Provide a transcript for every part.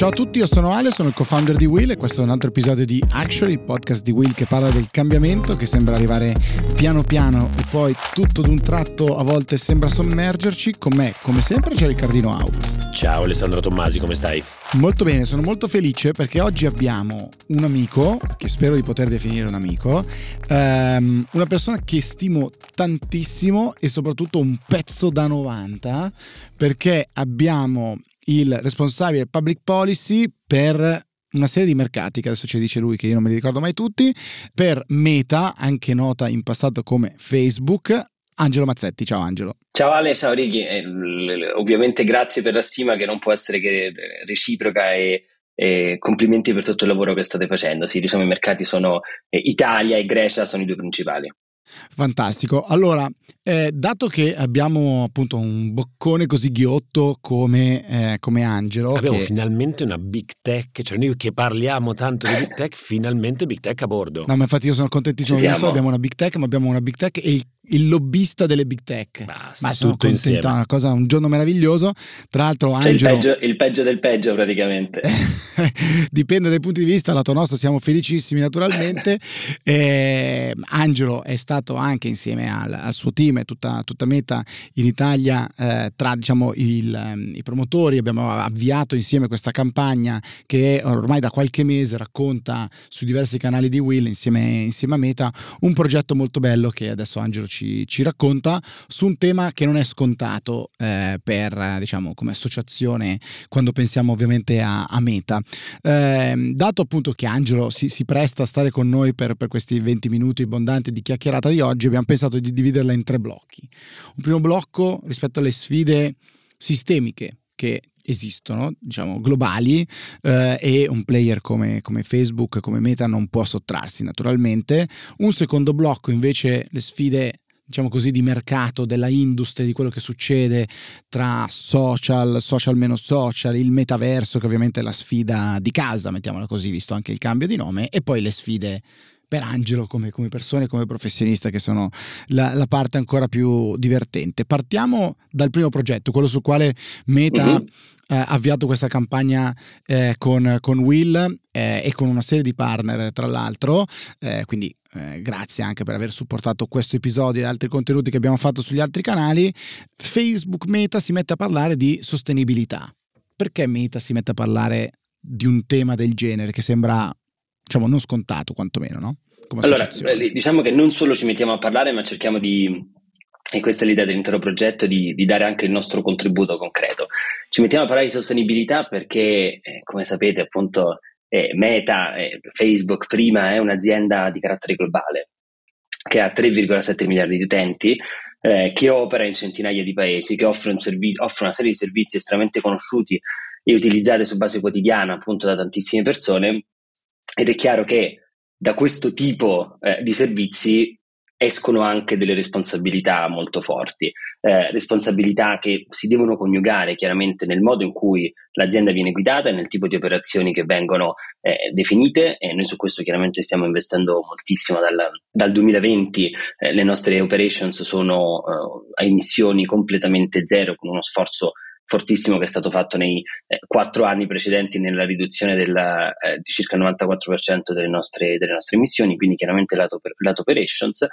Ciao a tutti, io sono Ale, sono il co-founder di Will e questo è un altro episodio di Actually, il podcast di Will che parla del cambiamento che sembra arrivare piano piano e poi tutto d'un tratto a volte sembra sommergerci. Con me, come sempre, c'è Riccardino Out. Ciao Alessandro Tommasi, come stai? Molto bene, sono molto felice perché oggi abbiamo un amico, che spero di poter definire un amico, ehm, una persona che stimo tantissimo e soprattutto un pezzo da 90 perché abbiamo il responsabile public policy per una serie di mercati, che adesso ci dice lui che io non me li ricordo mai tutti, per Meta, anche nota in passato come Facebook, Angelo Mazzetti. Ciao Angelo. Ciao Ale, ciao Righi. Eh, ovviamente grazie per la stima che non può essere che reciproca e, e, complimenti per tutto il lavoro che state facendo. Sì, diciamo i mercati sono eh, Italia e Grecia sono i due principali. Fantastico. Allora, eh, dato che abbiamo appunto un boccone così ghiotto come, eh, come Angelo. Abbiamo che... finalmente una big tech, cioè noi che parliamo tanto di big tech, finalmente big tech a bordo. No, ma infatti io sono contentissimo. Non solo abbiamo una big tech, ma abbiamo una big tech e il il lobbista delle big tech. Basta, Ma sono contento, insieme. una cosa, un giorno meraviglioso. Tra l'altro, Angelo. Il peggio, il peggio del peggio, praticamente. Dipende dai punti di vista, lato nostro siamo felicissimi, naturalmente. eh, Angelo è stato anche insieme al, al suo team e tutta, tutta, Meta in Italia eh, tra diciamo, il, um, i promotori. Abbiamo avviato insieme questa campagna che ormai da qualche mese racconta sui diversi canali di Will insieme, insieme a Meta un progetto molto bello che adesso Angelo ci ci, ci, racconta su un tema che non è scontato eh, per, diciamo, come associazione quando pensiamo ovviamente a, a Meta. Eh, dato appunto che Angelo si, si, presta a stare con noi per, per questi 20 minuti abbondanti di chiacchierata di oggi, abbiamo pensato di dividerla in tre blocchi. Un primo blocco rispetto alle sfide sistemiche che esistono, diciamo, globali eh, e un player come, come, Facebook, come Meta non può sottrarsi naturalmente. Un secondo blocco invece le sfide diciamo così, di mercato, della industria, di quello che succede tra social, social meno social, il metaverso, che ovviamente è la sfida di casa, mettiamola così, visto anche il cambio di nome, e poi le sfide per Angelo come, come persone, come professionista, che sono la, la, parte ancora più divertente. Partiamo dal primo progetto, quello sul quale Meta uh-huh. Ha avviato questa campagna eh, con, con, Will eh, e con una serie di partner, tra l'altro, eh, quindi eh, grazie anche per aver supportato questo episodio e altri contenuti che abbiamo fatto sugli altri canali, Facebook Meta si mette a parlare di sostenibilità. Perché Meta si mette a parlare di un tema del genere che sembra, diciamo, non scontato quantomeno, no? allora, diciamo che non solo ci mettiamo a parlare, ma cerchiamo di, e questa è l'idea dell'intero progetto, di, di, dare anche il nostro contributo concreto. Ci mettiamo a parlare di sostenibilità perché, eh, come sapete, appunto, eh, Meta, eh, Facebook prima è un'azienda di carattere globale che ha 3,7 miliardi di utenti, eh, che opera in centinaia di paesi, che offre, un servizio, offre, una serie di servizi estremamente conosciuti e utilizzati su base quotidiana appunto da tantissime persone ed è chiaro che da questo tipo eh, di servizi escono anche delle responsabilità molto forti, eh, responsabilità che si devono coniugare chiaramente nel modo in cui l'azienda viene guidata e nel tipo di operazioni che vengono eh, definite e noi su questo chiaramente stiamo investendo moltissimo dal, dal 2020, eh, le nostre operations sono eh, a emissioni completamente zero con uno sforzo fortissimo che è stato fatto nei eh, quattro anni precedenti nella riduzione della, eh, di circa il 94% delle nostre, delle nostre emissioni, quindi chiaramente lato, lato operations.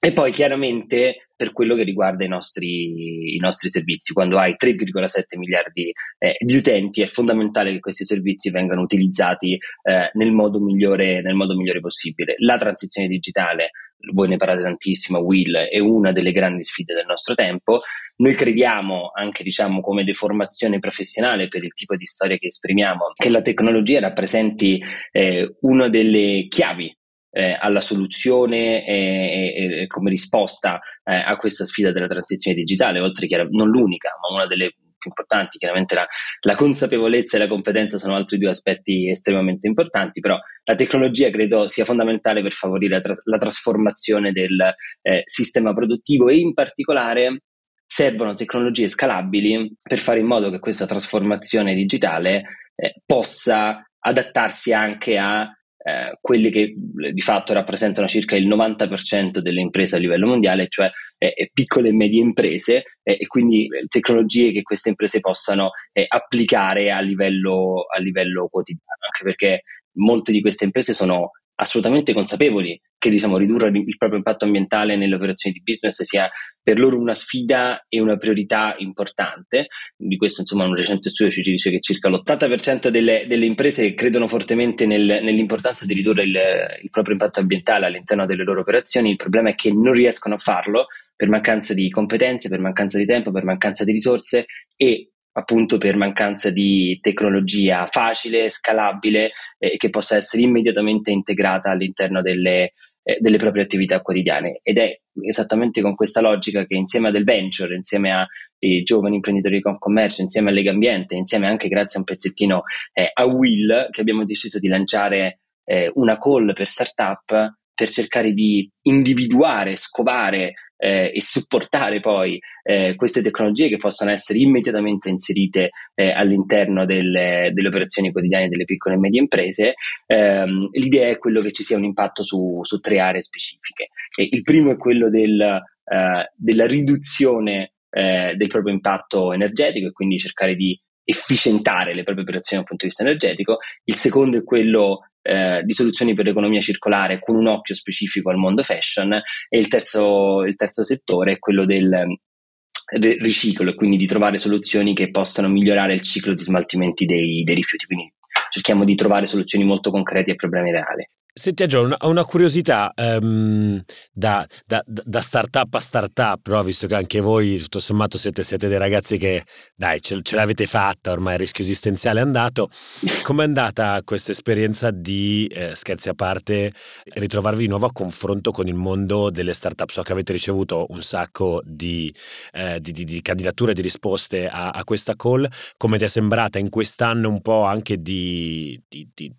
E poi chiaramente per quello che riguarda i nostri, i nostri servizi, quando hai 3,7 miliardi eh, di utenti è fondamentale che questi servizi vengano utilizzati eh, nel, modo migliore, nel modo migliore possibile. La transizione digitale voi ne parlate tantissimo, Will, è una delle grandi sfide del nostro tempo. Noi crediamo anche, diciamo, come deformazione professionale per il tipo di storia che esprimiamo, che la tecnologia rappresenti eh, una delle chiavi eh, alla soluzione e, e, come risposta eh, a questa sfida della transizione digitale, oltre che non l'unica, ma una delle più importanti, chiaramente la, la, consapevolezza e la competenza sono altri due aspetti estremamente importanti, però la tecnologia credo sia fondamentale per favorire la, tra- la trasformazione del eh, sistema produttivo e in particolare servono tecnologie scalabili per fare in modo che questa trasformazione digitale eh, possa adattarsi anche a eh, quelle che di fatto rappresentano circa il 90% delle imprese a livello mondiale, cioè eh, piccole e medie imprese eh, e quindi tecnologie che queste imprese possano eh, applicare a livello, a livello quotidiano, anche perché molte di queste imprese sono assolutamente consapevoli che diciamo, ridurre il proprio impatto ambientale nelle operazioni di business sia per loro una sfida e una priorità importante. Di questo, insomma, un recente studio ci dice che circa l'80% delle, delle imprese credono fortemente nel, nell'importanza di ridurre il, il proprio impatto ambientale all'interno delle loro operazioni. Il problema è che non riescono a farlo per mancanza di competenze, per mancanza di tempo, per mancanza di risorse e appunto per mancanza di tecnologia facile, scalabile e eh, che possa essere immediatamente integrata all'interno delle, eh, delle proprie attività quotidiane. Ed è esattamente con questa logica che insieme a del venture, insieme ai giovani imprenditori di Confcommercio, insieme a Lega Ambiente, insieme anche grazie a un pezzettino eh, a Will, che abbiamo deciso di lanciare eh, una call per startup per cercare di individuare, scovare eh, e supportare poi eh, queste tecnologie che possono essere immediatamente inserite eh, all'interno delle, delle, operazioni quotidiane delle piccole e medie imprese. Ehm, l'idea è quello che ci sia un impatto su, su tre aree specifiche. E il primo è quello del, eh, della riduzione eh, del proprio impatto energetico e quindi cercare di efficientare le proprie operazioni dal punto di vista energetico. Il secondo è quello eh, di soluzioni per l'economia circolare con un occhio specifico al mondo fashion e il terzo, il terzo settore è quello del eh, riciclo e quindi di trovare soluzioni che possano migliorare il ciclo di smaltimenti dei, dei rifiuti. Quindi cerchiamo di trovare soluzioni molto concrete ai problemi reali. Senti Agio, ho una curiosità um, da, da, da, startup a startup, no? visto che anche voi tutto sommato siete, siete dei ragazzi che dai ce, ce, l'avete fatta, ormai il rischio esistenziale è andato. Com'è andata questa esperienza di, eh, scherzi a parte, ritrovarvi di nuovo a confronto con il mondo delle startup? So che avete ricevuto un sacco di, eh, di, di, di candidature, di risposte a, a, questa call. Come ti è sembrata in quest'anno un po' anche di,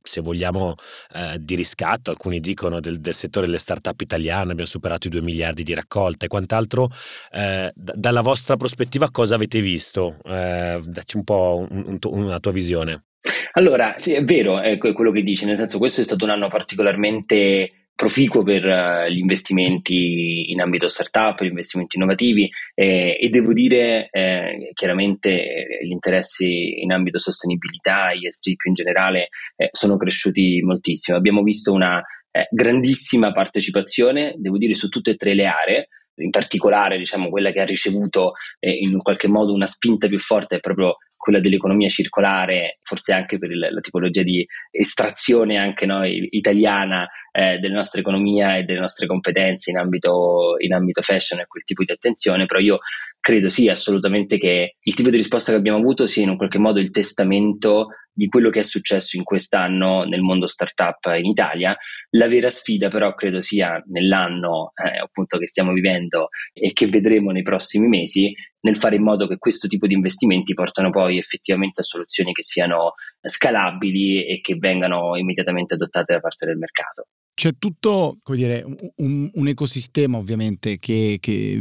se vogliamo, eh, di riscatto? Mercato, alcuni dicono del, del, settore delle start-up italiane, abbiamo superato i 2 miliardi di raccolta e quant'altro. Eh, d- dalla vostra prospettiva cosa avete visto? Eh, dacci un po' un, un, una tua visione. Allora, sì, è vero è quello che dici, nel senso questo è stato un anno particolarmente proficuo per uh, gli investimenti in ambito startup, gli investimenti innovativi eh, e devo dire eh, chiaramente eh, gli interessi in ambito sostenibilità, ESG più in generale eh, sono cresciuti moltissimo. Abbiamo visto una eh, grandissima partecipazione, devo dire, su tutte e tre le aree in particolare diciamo, quella che ha ricevuto eh, in qualche modo una spinta più forte è proprio quella dell'economia circolare, forse anche per il, la tipologia di estrazione anche no, italiana eh, della nostra economia e delle nostre competenze in ambito, in ambito fashion e quel tipo di attenzione, però io credo sì assolutamente che il tipo di risposta che abbiamo avuto sia in un qualche modo il testamento di quello che è successo in quest'anno nel mondo startup in Italia. La vera sfida però credo sia nell'anno eh, appunto che stiamo vivendo e che vedremo nei prossimi mesi nel fare in modo che questo tipo di investimenti portano poi effettivamente a soluzioni che siano scalabili e che vengano immediatamente adottate da parte del mercato c'è tutto dire, un, un ecosistema ovviamente che, che,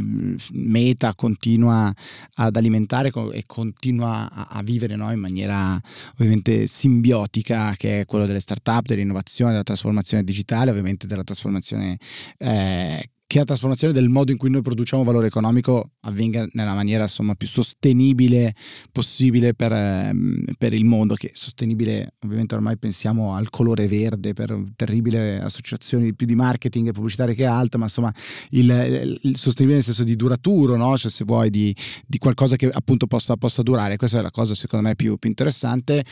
Meta continua ad alimentare e continua a, a vivere no? in maniera ovviamente simbiotica che è quello delle start-up, dell'innovazione, della trasformazione digitale, ovviamente della trasformazione eh, che la trasformazione del modo in cui noi produciamo valore economico avvenga nella maniera insomma, più sostenibile possibile per, ehm, per, il mondo, che sostenibile ovviamente ormai pensiamo al colore verde per terribili associazioni più di marketing e pubblicitarie che altro, ma insomma il, il sostenibile nel senso di duraturo, no? cioè se vuoi di, di qualcosa che appunto possa, possa, durare, questa è la cosa secondo me più, più interessante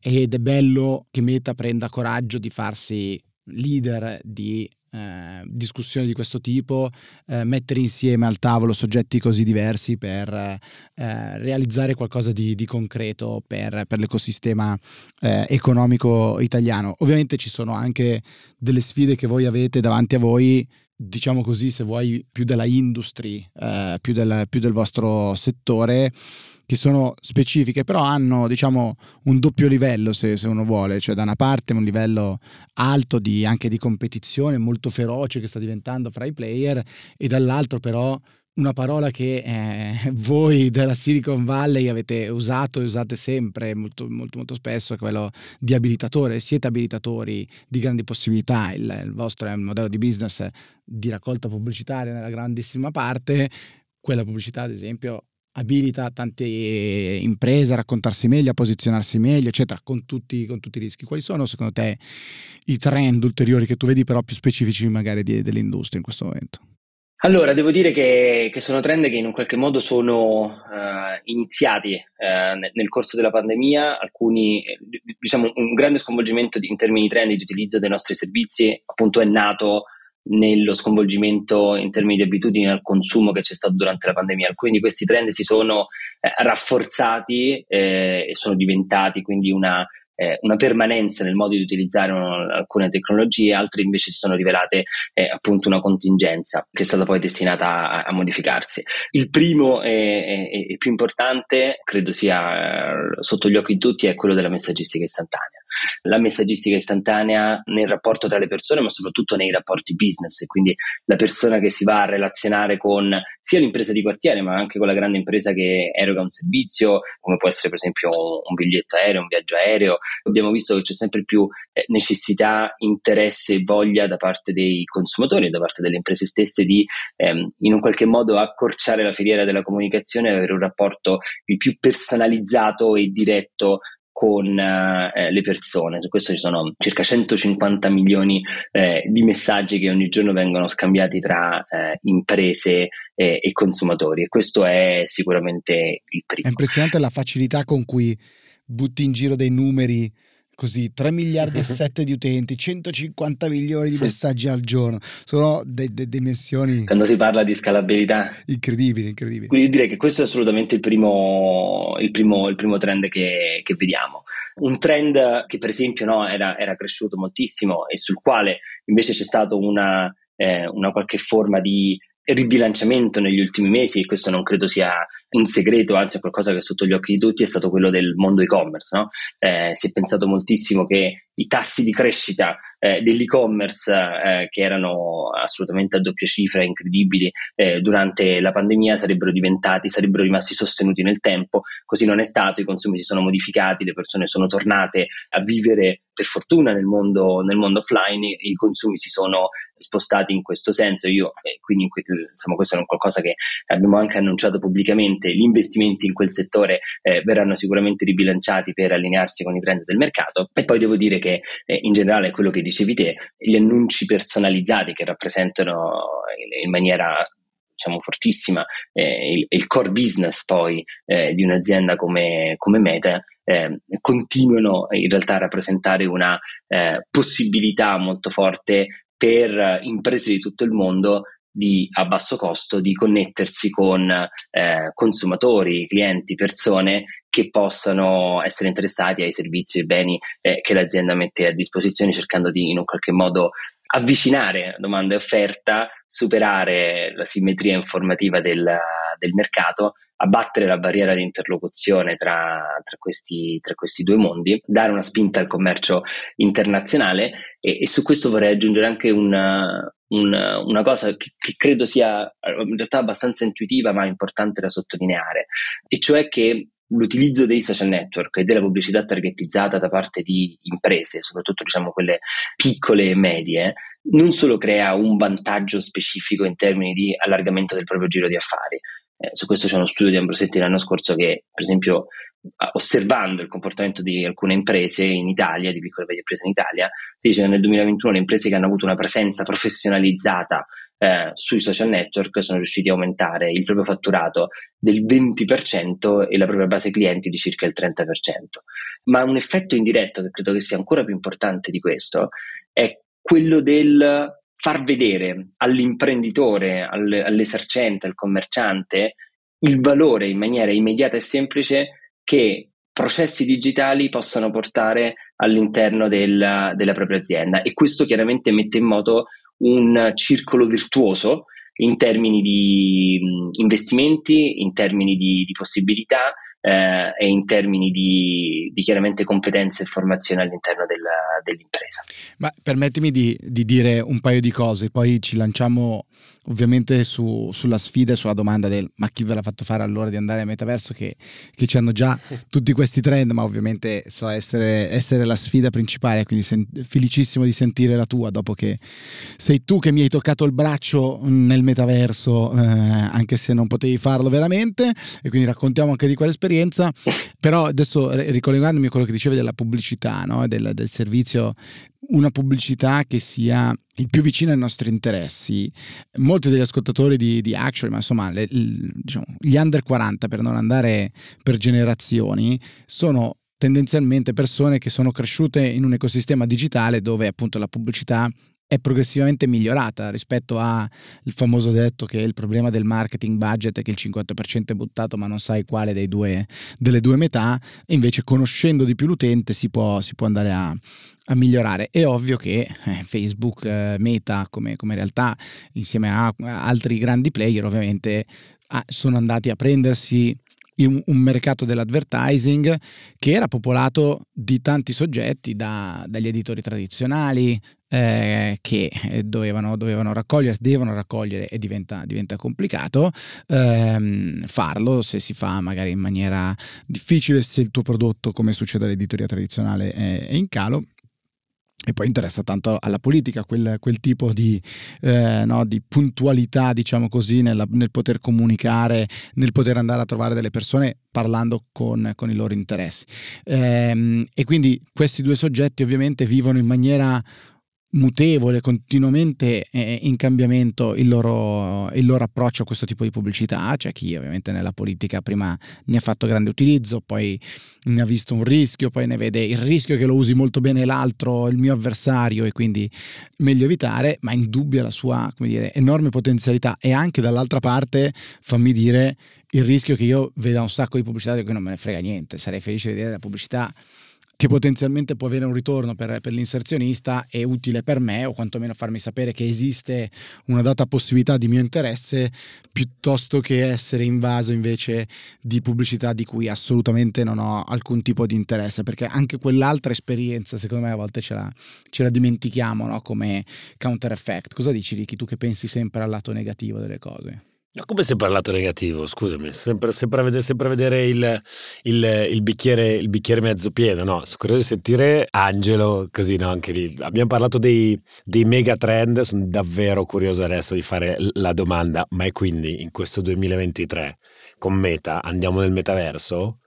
ed è bello che Meta prenda coraggio di farsi leader di eh, discussioni di questo tipo, eh, mettere insieme al tavolo soggetti così diversi per eh, realizzare qualcosa di, di concreto per, per l'ecosistema eh, economico italiano. Ovviamente ci sono anche delle sfide che voi avete davanti a voi diciamo così, se vuoi, più della industry, eh, più, del, più del vostro settore, che sono specifiche, però hanno diciamo un doppio livello se, se, uno vuole, cioè da una parte un livello alto di, anche di competizione molto feroce che sta diventando fra i player e dall'altro però una parola che eh, voi della Silicon Valley avete usato e usate sempre molto, molto, molto spesso, quello di abilitatore. Siete abilitatori di grandi possibilità, il, il vostro è un modello di business di raccolta pubblicitaria nella grandissima parte, quella pubblicità ad esempio abilita tante imprese a raccontarsi meglio, a posizionarsi meglio, eccetera, con tutti, con tutti, i rischi. Quali sono secondo te i trend ulteriori che tu vedi però più specifici magari di, dell'industria in questo momento? Allora, devo dire che, che, sono trend che in un qualche modo sono uh, iniziati uh, nel corso della pandemia, alcuni, diciamo, un grande sconvolgimento in termini di trend di utilizzo dei nostri servizi appunto è nato nello sconvolgimento in termini di abitudini al consumo che c'è stato durante la pandemia. Alcuni di questi trend si sono eh, rafforzati eh, e sono diventati quindi una, eh, una, permanenza nel modo di utilizzare un, alcune tecnologie, altre invece si sono rivelate eh, appunto una contingenza che è stata poi destinata a, a modificarsi. Il primo e più importante, credo sia eh, sotto gli occhi di tutti, è quello della messaggistica istantanea la messaggistica istantanea nel rapporto tra le persone, ma soprattutto nei rapporti business. E quindi la persona che si va a relazionare con sia l'impresa di quartiere, ma anche con la grande impresa che eroga un servizio, come può essere per esempio un biglietto aereo, un viaggio aereo. Abbiamo visto che c'è sempre più eh, necessità, interesse e voglia da parte dei consumatori, da parte delle imprese stesse di ehm, in un qualche modo accorciare la filiera della comunicazione e avere un rapporto il più personalizzato e diretto con eh, le persone. Su questo ci sono circa 150 milioni eh, di messaggi che ogni giorno vengono scambiati tra eh, imprese e consumatori e questo è sicuramente il primo. È impressionante la facilità con cui butti in giro dei numeri così 3 miliardi e 7 di utenti, 150 milioni di messaggi al giorno, sono de- de- dimensioni... Quando si parla di scalabilità... Incredibili, incredibili. Quindi direi che questo è assolutamente il primo, il primo, il primo trend che, che, vediamo. Un trend che per esempio no, era, era, cresciuto moltissimo e sul quale invece c'è stata una, eh, una qualche forma di ribilanciamento negli ultimi mesi, e questo non credo sia un segreto, anzi è qualcosa che è sotto gli occhi di tutti, è stato quello del mondo e-commerce. No? Eh, si è pensato moltissimo che i tassi di crescita eh, dell'e-commerce eh, che erano assolutamente a doppia cifra, incredibili, eh, durante la pandemia sarebbero diventati, sarebbero rimasti sostenuti nel tempo, così non è stato, i consumi si sono modificati, le persone sono tornate a vivere per fortuna nel mondo, nel mondo offline, i consumi si sono spostati in questo senso, io eh, quindi insomma questo è un qualcosa che abbiamo anche annunciato pubblicamente, gli investimenti in quel settore eh, verranno sicuramente ribilanciati per allinearsi con i trend del mercato. E poi devo dire che eh, in generale quello che dicevi te, gli annunci personalizzati che rappresentano in, maniera diciamo fortissima eh, il, il, core business poi eh, di un'azienda come, come Meta eh, continuano in realtà a rappresentare una eh, possibilità molto forte per imprese di tutto il mondo di, a basso costo di connettersi con eh, consumatori, clienti, persone che possano essere interessati ai servizi e beni eh, che l'azienda mette a disposizione cercando di in un qualche modo avvicinare domanda e offerta, superare la simmetria informativa del, del mercato, abbattere la barriera di interlocuzione tra, tra, questi, tra, questi, due mondi, dare una spinta al commercio internazionale e, e su questo vorrei aggiungere anche una, una, una cosa che, che, credo sia in realtà abbastanza intuitiva ma importante da sottolineare, e cioè che l'utilizzo dei social network e della pubblicità targetizzata da parte di imprese, soprattutto diciamo quelle piccole e medie, non solo crea un vantaggio specifico in termini di allargamento del proprio giro di affari. Eh, su questo c'è uno studio di Ambrosetti l'anno scorso che, per esempio, osservando il comportamento di alcune imprese in Italia, di piccole e medie imprese in Italia, si dice che nel 2021 le imprese che hanno avuto una presenza professionalizzata eh, sui social network sono riusciti a aumentare il proprio fatturato del 20% e la propria base clienti di circa il 30%. Ma un effetto indiretto che credo che sia ancora più importante di questo è quello del far vedere all'imprenditore, all'esercente, al commerciante il valore in maniera immediata e semplice che processi digitali possano portare all'interno della, della propria azienda. E questo chiaramente mette in moto un circolo virtuoso in termini di investimenti, in termini di, di possibilità eh, e in termini di, di, chiaramente competenze e formazione all'interno della, dell'impresa. Ma permettimi di, di, dire un paio di cose, poi ci lanciamo ovviamente su, sulla sfida e sulla domanda del ma chi ve l'ha fatto fare allora di andare al metaverso che, che ci hanno già tutti questi trend, ma ovviamente so essere, essere la sfida principale, quindi sen- felicissimo di sentire la tua dopo che sei tu che mi hai toccato il braccio nel metaverso, eh, anche se non potevi farlo veramente, e quindi raccontiamo anche di quell'esperienza, però adesso ricollegandomi a quello che dicevi della pubblicità, no? del, del servizio una pubblicità che sia il più vicino ai nostri interessi. Molti degli ascoltatori di, di Actually, ma insomma, le, diciamo, gli under 40, per non andare per generazioni, sono tendenzialmente persone che sono cresciute in un ecosistema digitale dove appunto la pubblicità è progressivamente migliorata rispetto al famoso detto che il problema del marketing budget è che il 50% è buttato ma non sai quale due, delle due metà invece conoscendo di più l'utente si può, si può andare a, a, migliorare. È ovvio che eh, Facebook, eh, Meta come, come, realtà insieme a, a altri grandi player ovviamente ah, sono andati a prendersi un, un, mercato dell'advertising che era popolato di tanti soggetti, da, dagli editori tradizionali eh, che eh, dovevano, dovevano, raccogliere, devono raccogliere e diventa, diventa complicato ehm, farlo se si fa magari in maniera difficile, se il tuo prodotto, come succede all'editoria tradizionale, è, è in calo e poi interessa tanto alla politica quel, quel tipo di, eh, no, di, puntualità, diciamo così, nella, nel poter comunicare, nel poter andare a trovare delle persone parlando con, con i loro interessi. Ehm, e quindi questi due soggetti ovviamente vivono in maniera mutevole, continuamente eh, in cambiamento il loro, il loro, approccio a questo tipo di pubblicità. C'è chi ovviamente nella politica prima ne ha fatto grande utilizzo, poi ne ha visto un rischio, poi ne vede il rischio che lo usi molto bene l'altro, il mio avversario e quindi meglio evitare, ma indubbia la sua dire, enorme potenzialità e anche dall'altra parte fammi dire il rischio che io veda un sacco di pubblicità di cui non me ne frega niente, sarei felice di vedere la pubblicità che potenzialmente può avere un ritorno per, per, l'inserzionista è utile per me o quantomeno farmi sapere che esiste una data possibilità di mio interesse piuttosto che essere invaso invece di pubblicità di cui assolutamente non ho alcun tipo di interesse perché anche quell'altra esperienza secondo me a volte ce la, ce la dimentichiamo no? come counter effect cosa dici Ricky tu che pensi sempre al lato negativo delle cose? Ma come sempre al lato negativo, scusami, sempre, sempre, a vedere, sempre vedere il, il, il, bicchiere, il, bicchiere, mezzo pieno, no? Sono di sentire Angelo, così no, anche lì. Abbiamo parlato dei, dei mega trend, sono davvero curioso adesso di fare la domanda, ma è quindi in questo 2023 con Meta andiamo nel metaverso?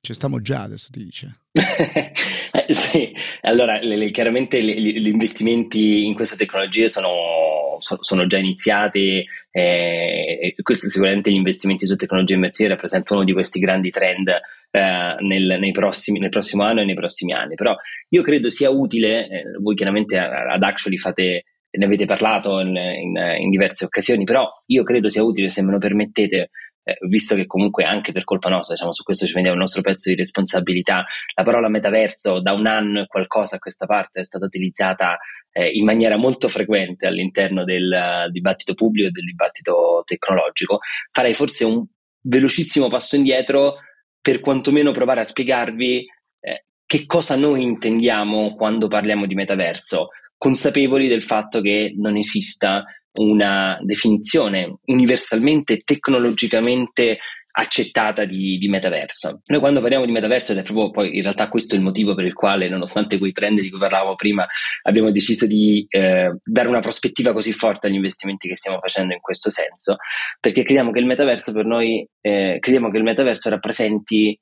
Ci stiamo già adesso ti dice. eh, sì, allora le, le, chiaramente gli investimenti in queste tecnologie sono, so, sono già iniziati eh, e questo sicuramente gli investimenti su tecnologie immersive rappresentano uno di questi grandi trend eh, nel, prossimi, nel prossimo anno e nei prossimi anni. Però io credo sia utile, eh, voi chiaramente ad Actually fate ne avete parlato in, in, in, diverse occasioni, però io credo sia utile, se me lo permettete, eh, visto che comunque anche per colpa nostra, diciamo, su questo ci prendiamo il nostro pezzo di responsabilità, la parola metaverso da un anno e qualcosa a questa parte è stata utilizzata eh, in maniera molto frequente all'interno del uh, dibattito pubblico e del dibattito tecnologico, farei forse un velocissimo passo indietro per quantomeno provare a spiegarvi eh, che cosa noi intendiamo quando parliamo di metaverso, consapevoli del fatto che non esista una definizione universalmente tecnologicamente accettata di, di, metaverso. Noi quando parliamo di metaverso, ed è proprio poi in realtà questo il motivo per il quale, nonostante quei trend di cui parlavamo prima, abbiamo deciso di eh, dare una prospettiva così forte agli investimenti che stiamo facendo in questo senso, perché crediamo che il metaverso per noi, eh, crediamo che il metaverso rappresenti,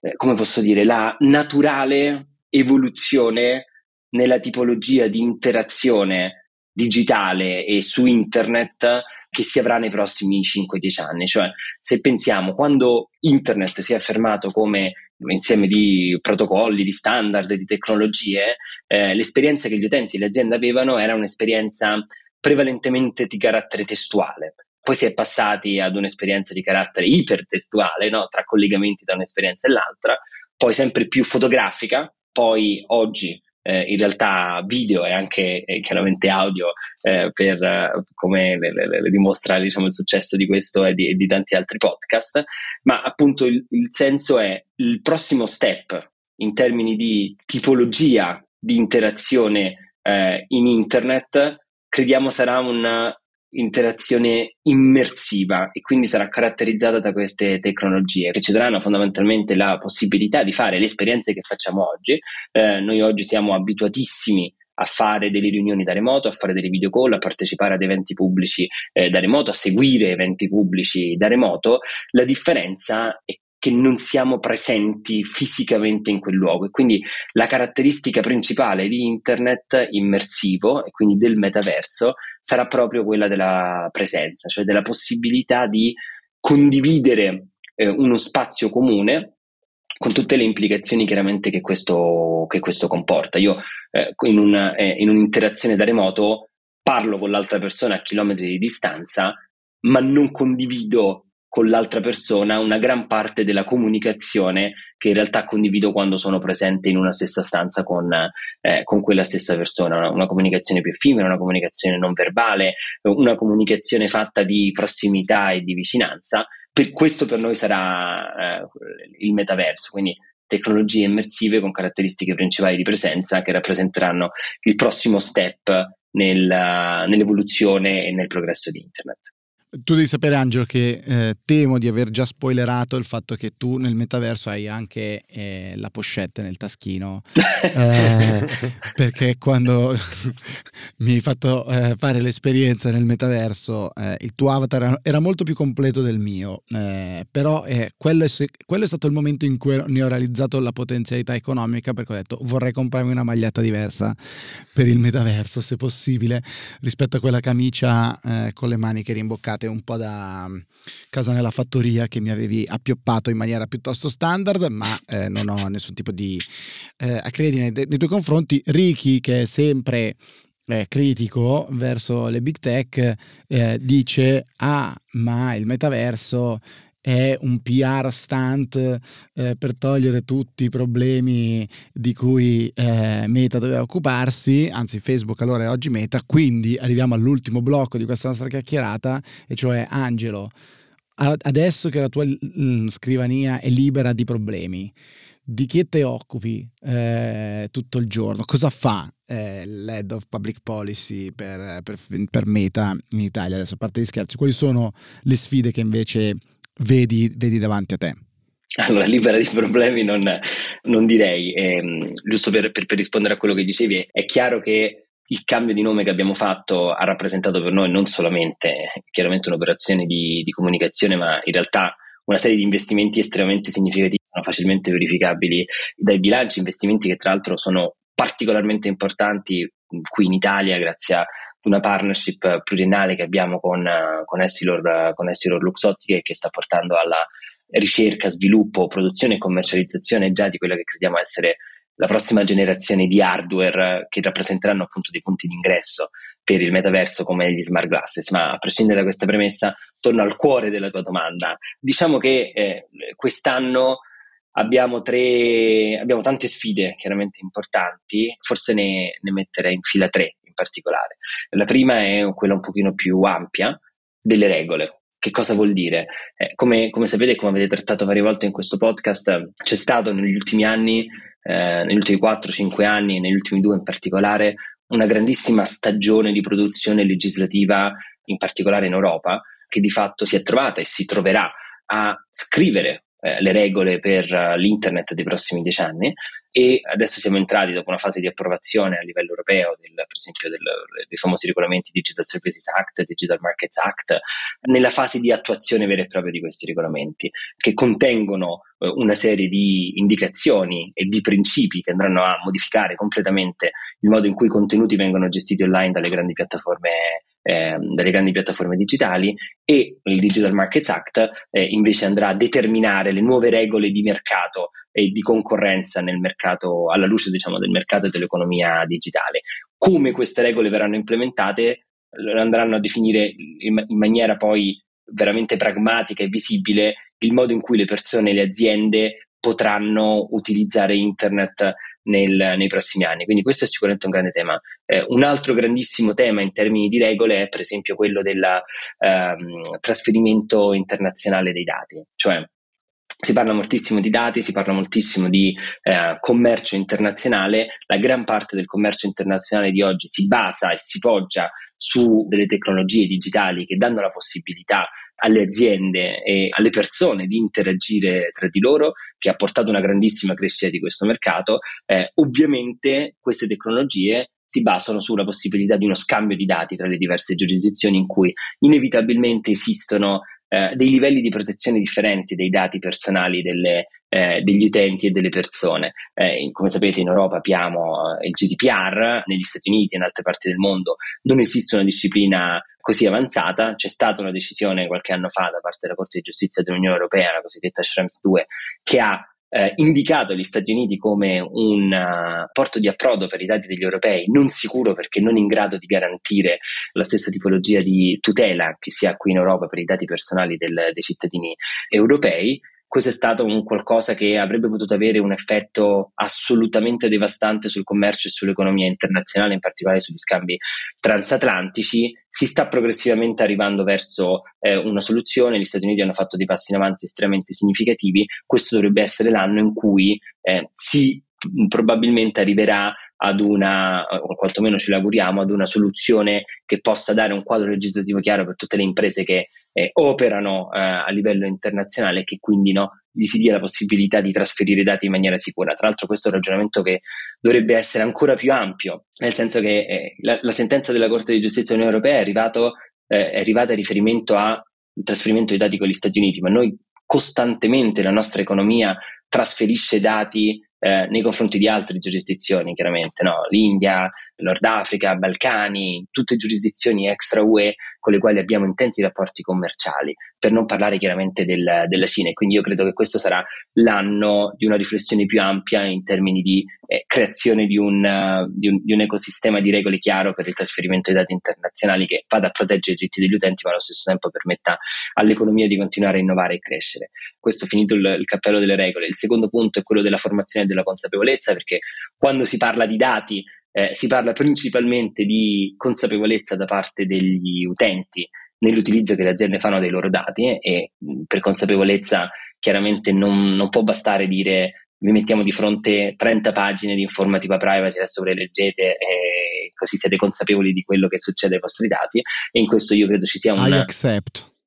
eh, come posso dire, la naturale evoluzione nella tipologia di interazione digitale e su internet che si avrà nei prossimi 5-10 anni. Cioè, se pensiamo, quando internet si è affermato come insieme di protocolli, di standard, di tecnologie, eh, l'esperienza che gli utenti e le aziende avevano era un'esperienza prevalentemente di carattere testuale. Poi si è passati ad un'esperienza di carattere ipertestuale, no? tra collegamenti da un'esperienza e l'altra, poi sempre più fotografica, poi oggi eh, in realtà video e anche eh, chiaramente audio eh, per eh, come le, le, le dimostra diciamo, il successo di questo e di, di, tanti altri podcast, ma appunto il, il senso è il prossimo step in termini di tipologia di interazione eh, in internet, crediamo sarà un interazione immersiva e quindi sarà caratterizzata da queste tecnologie che ci daranno fondamentalmente la possibilità di fare le esperienze che facciamo oggi. Eh, noi oggi siamo abituatissimi a fare delle riunioni da remoto, a fare delle video call, a partecipare ad eventi pubblici eh, da remoto, a seguire eventi pubblici da remoto. La differenza è che non siamo presenti fisicamente in quel luogo e quindi la caratteristica principale di internet immersivo e quindi del metaverso sarà proprio quella della presenza, cioè della possibilità di condividere eh, uno spazio comune con tutte le implicazioni chiaramente che questo, che questo comporta. Io eh, in, una, eh, in un'interazione da remoto parlo con l'altra persona a chilometri di distanza, ma non condivido con l'altra persona una gran parte della comunicazione che in realtà condivido quando sono presente in una stessa stanza con, eh, con quella stessa persona, una, una, comunicazione più effimera, una comunicazione non verbale, una comunicazione fatta di prossimità e di vicinanza. Per questo per noi sarà eh, il metaverso, quindi tecnologie immersive con caratteristiche principali di presenza che rappresenteranno il prossimo step nel, nell'evoluzione e nel progresso di Internet. Tu devi sapere, Angelo, che eh, temo di aver già spoilerato il fatto che tu nel metaverso hai anche eh, la pochette nel taschino. Eh, perché quando mi hai fatto eh, fare l'esperienza nel metaverso, eh, il tuo avatar era molto più completo del mio. Eh, però quello è, quello, è, stato il momento in cui ne ho realizzato la potenzialità economica perché ho detto vorrei comprarmi una maglietta diversa per il metaverso, se possibile, rispetto a quella camicia con le maniche rimboccate arrivate un po' da mm, casa nella fattoria che mi avevi appioppato in maniera piuttosto standard, ma eh, non ho nessun tipo di eh, accredine nei, nei tuoi confronti. Ricky, che è sempre eh, critico verso le big tech, eh, dice: Ah, ma il metaverso è un PR stunt eh, per togliere tutti i problemi di cui eh, Meta doveva occuparsi, anzi Facebook allora è oggi Meta, quindi arriviamo all'ultimo blocco di questa nostra chiacchierata, e cioè Angelo, adesso che la tua mm, scrivania è libera di problemi, di che te occupi eh, tutto il giorno? Cosa fa eh, l'head of public policy per, per, per Meta in Italia? Adesso a parte gli scherzi, quali sono le sfide che invece vedi, vedi davanti a te? Allora, libera di problemi non, non direi, eh, giusto per, per, per, rispondere a quello che dicevi, è chiaro che il cambio di nome che abbiamo fatto ha rappresentato per noi non solamente chiaramente un'operazione di, di comunicazione, ma in realtà una serie di investimenti estremamente significativi, sono facilmente verificabili dai bilanci, investimenti che tra l'altro sono particolarmente importanti qui in Italia grazie a una partnership pluriennale che abbiamo con, con Essilor, con Essilor Luxottica che sta portando alla ricerca, sviluppo, produzione e commercializzazione già di quella che crediamo essere la prossima generazione di hardware che rappresenteranno appunto dei punti di ingresso per il metaverso come gli smart glasses. Ma a prescindere da questa premessa, torno al cuore della tua domanda. Diciamo che eh, quest'anno abbiamo, tre, abbiamo tante sfide chiaramente importanti, forse ne, ne metterei in fila tre in particolare. La prima è quella un pochino più ampia delle regole. Che cosa vuol dire? Eh, come, come, sapete, come avete trattato varie volte in questo podcast, c'è stato negli ultimi anni, eh, negli ultimi 4-5 anni, negli ultimi due in particolare, una grandissima stagione di produzione legislativa, in particolare in Europa, che di fatto si è trovata e si troverà a scrivere eh, le regole per uh, l'internet dei prossimi dieci anni. E adesso siamo entrati dopo una fase di approvazione a livello europeo del, per esempio del, dei famosi regolamenti Digital Services Act, Digital Markets Act, nella fase di attuazione vera e propria di questi regolamenti che contengono uh, una serie di indicazioni e di principi che andranno a modificare completamente il modo in cui i contenuti vengono gestiti online dalle grandi piattaforme eh, dalle grandi piattaforme digitali e il Digital Markets Act eh, invece andrà a determinare le nuove regole di mercato e di concorrenza nel mercato, alla luce diciamo, del mercato e dell'economia digitale. Come queste regole verranno implementate andranno a definire in, in maniera poi veramente pragmatica e visibile il modo in cui le persone e le aziende potranno utilizzare internet nel, nei prossimi anni. Quindi questo è sicuramente un grande tema. Eh, un altro grandissimo tema in termini di regole è per esempio quello del ehm, trasferimento internazionale dei dati, cioè si parla moltissimo di dati, si parla moltissimo di eh, commercio internazionale, la gran parte del commercio internazionale di oggi si basa e si poggia su delle tecnologie digitali che danno la possibilità alle aziende e alle persone di interagire tra di loro, che ha portato una grandissima crescita di questo mercato. Eh, ovviamente queste tecnologie si basano sulla possibilità di uno scambio di dati tra le diverse giurisdizioni in cui inevitabilmente esistono eh, dei livelli di protezione differenti dei dati personali delle, eh, degli utenti e delle persone. Eh, come sapete in Europa abbiamo eh, il GDPR, negli Stati Uniti e in altre parti del mondo non esiste una disciplina così avanzata. C'è stata una decisione qualche anno fa da parte della Corte di Giustizia dell'Unione Europea, la cosiddetta Schrems 2, che ha eh, indicato gli Stati Uniti come un uh, porto di approdo per i dati degli europei non sicuro perché non in grado di garantire la stessa tipologia di tutela che si ha qui in Europa per i dati personali del, dei cittadini europei questo è stato un qualcosa che avrebbe potuto avere un effetto assolutamente devastante sul commercio e sull'economia internazionale, in particolare sugli scambi transatlantici. Si sta progressivamente arrivando verso eh, una soluzione, gli Stati Uniti hanno fatto dei passi in avanti estremamente significativi, questo dovrebbe essere l'anno in cui eh, si probabilmente arriverà ad una, o quantomeno ce l'auguriamo, ad una soluzione che possa dare un quadro legislativo chiaro per tutte le imprese che eh, operano eh, a livello internazionale e che quindi no, gli si dia la possibilità di trasferire dati in maniera sicura. Tra l'altro questo è un ragionamento che dovrebbe essere ancora più ampio, nel senso che eh, la, la, sentenza della Corte di Giustizia dell'Unione Europea è, arrivato, eh, è arrivata in riferimento al trasferimento di dati con gli Stati Uniti, ma noi costantemente la nostra economia trasferisce dati eh, nei confronti di altre giurisdizioni, chiaramente, no? l'India, Nord Africa, Balcani, tutte giurisdizioni extra UE con le quali abbiamo intensi rapporti commerciali, per non parlare chiaramente del, della Cina. E quindi io credo che questo sarà l'anno di una riflessione più ampia in termini di eh, creazione di un, uh, di, un, di un, ecosistema di regole chiaro per il trasferimento dei dati internazionali che vada a proteggere i diritti degli utenti, ma allo stesso tempo permetta all'economia di continuare a innovare e crescere. Questo finito il, il cappello delle regole. Il secondo punto è quello della formazione e della consapevolezza, perché quando si parla di dati eh, si parla principalmente di consapevolezza da parte degli utenti nell'utilizzo che le aziende fanno dei loro dati e per consapevolezza chiaramente non, non può bastare dire vi mettiamo di fronte 30 pagine di informativa privacy, adesso ve le leggete e così siete consapevoli di quello che succede ai vostri dati. E in questo io credo ci sia un,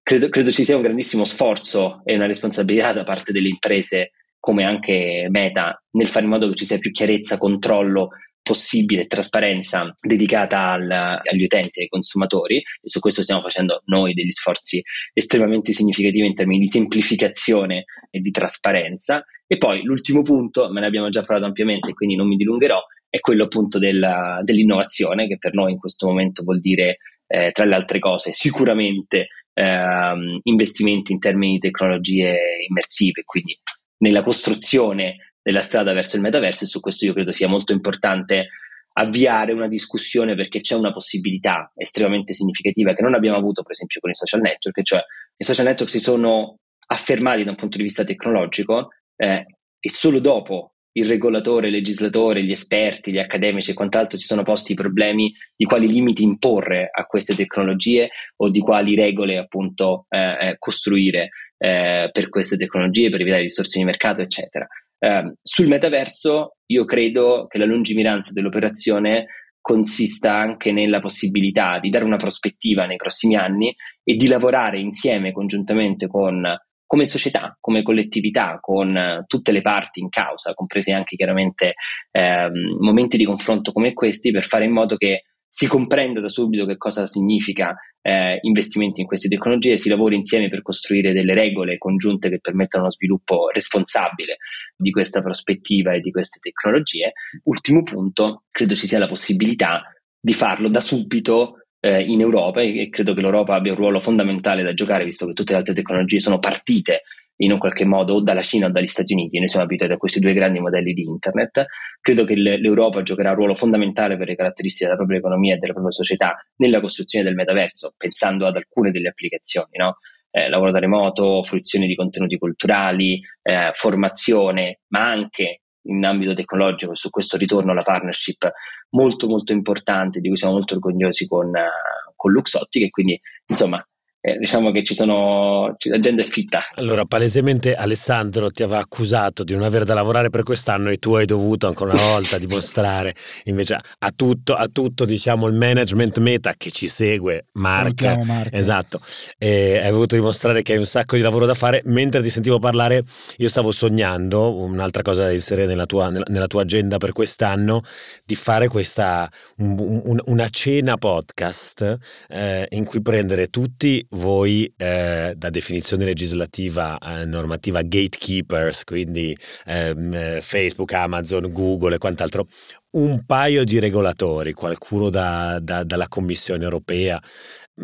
credo, credo ci sia un grandissimo sforzo e una responsabilità da parte delle imprese come anche Meta nel fare in modo che ci sia più chiarezza, controllo possibile trasparenza dedicata al, agli utenti, ai consumatori e su questo stiamo facendo noi degli sforzi estremamente significativi in termini di semplificazione e di trasparenza. E poi l'ultimo punto, me ne abbiamo già parlato ampiamente, quindi non mi dilungherò, è quello appunto della, dell'innovazione, che per noi in questo momento vuol dire, eh, tra le altre cose, sicuramente eh, investimenti in termini di tecnologie immersive, quindi nella costruzione della strada verso il metaverso e su questo io credo sia molto importante avviare una discussione perché c'è una possibilità estremamente significativa che non abbiamo avuto per esempio con i social network, cioè i social network si sono affermati da un punto di vista tecnologico eh, e solo dopo il regolatore, il legislatore, gli esperti, gli accademici e quant'altro si sono posti i problemi di quali limiti imporre a queste tecnologie o di quali regole appunto eh, eh costruire eh, per queste tecnologie per evitare distorsioni di mercato eccetera. Eh, sul metaverso io credo che la lungimiranza dell'operazione consista anche nella possibilità di dare una prospettiva nei prossimi anni e di lavorare insieme congiuntamente con come società, come collettività, con tutte le parti in causa, compresi anche chiaramente eh, momenti di confronto come questi, per fare in modo che si comprenda da subito che cosa significa eh, investimenti in queste tecnologie, si lavori insieme per costruire delle regole congiunte che permettano uno sviluppo responsabile di questa prospettiva e di queste tecnologie. Ultimo punto, credo ci sia la possibilità di farlo da subito eh, in Europa e credo che l'Europa abbia un ruolo fondamentale da giocare, visto che tutte le altre tecnologie sono partite in un qualche modo o dalla Cina o dagli Stati Uniti, noi siamo abituati a questi due grandi modelli di internet. Credo che l'Europa giocherà un ruolo fondamentale per le caratteristiche della propria economia e della propria società nella costruzione del metaverso, pensando ad alcune delle applicazioni, no? eh, lavoro da remoto, fruizione di contenuti culturali, eh, formazione, ma anche in ambito tecnologico, su questo ritorno alla partnership molto molto importante di cui siamo molto orgogliosi con, uh, con Luxottica e quindi insomma eh, diciamo che ci sono, la gente è fitta. Allora, palesemente Alessandro ti aveva accusato di non avere da lavorare per quest'anno e tu hai dovuto ancora una volta dimostrare invece a tutto, a tutto diciamo il management meta che ci segue, Mark, Mark. esatto, e hai voluto dimostrare che hai un sacco di lavoro da fare. Mentre ti sentivo parlare, io stavo sognando, un'altra cosa da inserire nella tua, nella, nella tua agenda per quest'anno, di fare questa, un, un, una cena podcast eh, in cui prendere tutti voi eh, da definizione legislativa eh, normativa gatekeepers, quindi ehm, eh, Facebook, Amazon, Google e quant'altro, un paio di regolatori, qualcuno da, da, dalla Commissione europea,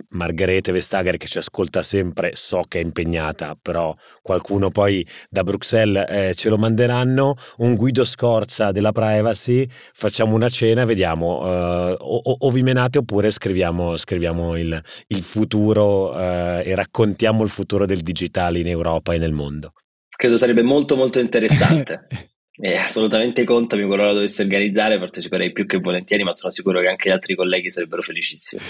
Margherete Vestager che ci ascolta sempre, so che è impegnata, però qualcuno poi da Bruxelles eh, ce lo manderanno, un Guido Scorza della privacy, facciamo una cena, vediamo eh, o, o, vi menate oppure scriviamo, scriviamo il, il, futuro eh, e raccontiamo il futuro del digitale in Europa e nel mondo. Credo sarebbe molto molto interessante. Eh, assolutamente conto, mi qualora dovessi organizzare parteciperei più che volentieri, ma sono sicuro che anche gli altri colleghi sarebbero felicissimi.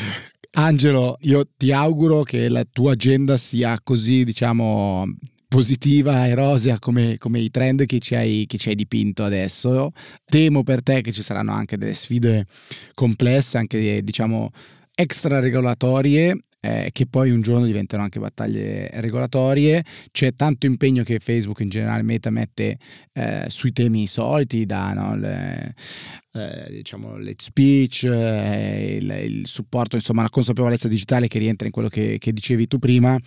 Angelo, io ti auguro che la tua agenda sia così, diciamo, positiva e rosea come, come i trend che ci, hai, che ci, hai, dipinto adesso. Temo per te che ci saranno anche delle sfide complesse, anche diciamo extra regolatorie eh, che poi un giorno diventano anche battaglie regolatorie. C'è tanto impegno che Facebook in generale Meta mette eh, sui temi soliti, da no, le, eh, diciamo l'hate speech, eh, il, il, supporto, insomma la consapevolezza digitale che rientra in quello che, che dicevi tu prima.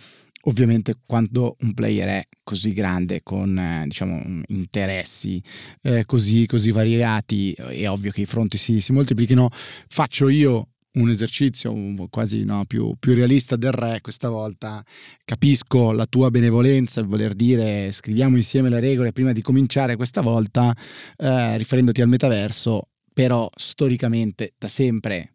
Ovviamente quando un player è così grande, con eh, diciamo, interessi eh, così, così, variati, è ovvio che i fronti si, si moltiplichino. Faccio io un esercizio quasi no, più, più, realista del re questa volta. Capisco la tua benevolenza, il voler dire scriviamo insieme le regole prima di cominciare questa volta, eh, riferendoti al metaverso, però storicamente da sempre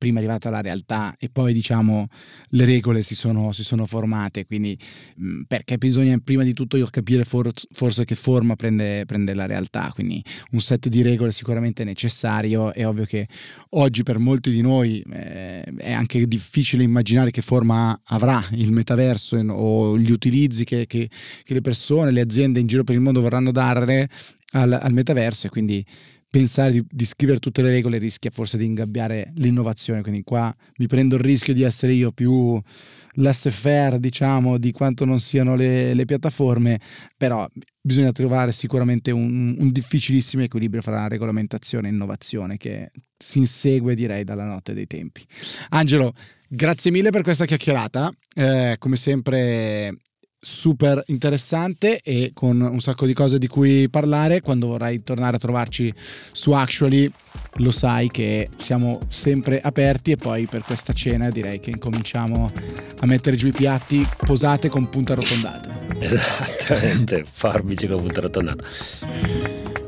prima è arrivata la realtà e poi diciamo le regole si sono, si sono formate, quindi mh, perché bisogna prima di tutto capire for, forse che forma prende, prende, la realtà, quindi un set di regole sicuramente necessario, è ovvio che oggi per molti di noi eh, è anche difficile immaginare che forma avrà il metaverso o gli utilizzi che, che, che le persone, le aziende in giro per il mondo vorranno dare al, al metaverso. E quindi pensare di, di, scrivere tutte le regole rischia forse di ingabbiare l'innovazione, quindi qua mi prendo il rischio di essere io più laissez-faire, diciamo, di quanto non siano le, le piattaforme, però bisogna trovare sicuramente un, un, difficilissimo equilibrio fra regolamentazione e innovazione che si insegue direi dalla notte dei tempi. Angelo, grazie mille per questa chiacchierata, eh, come sempre super interessante e con un sacco di cose di cui parlare. Quando vorrai tornare a trovarci su Actually, lo sai che siamo sempre aperti e poi per questa cena direi che incominciamo a mettere giù i piatti posate con punta arrotondate. Esattamente, forbici con punta arrotondata.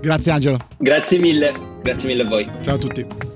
Grazie Angelo. Grazie mille, grazie mille a voi. Ciao a tutti.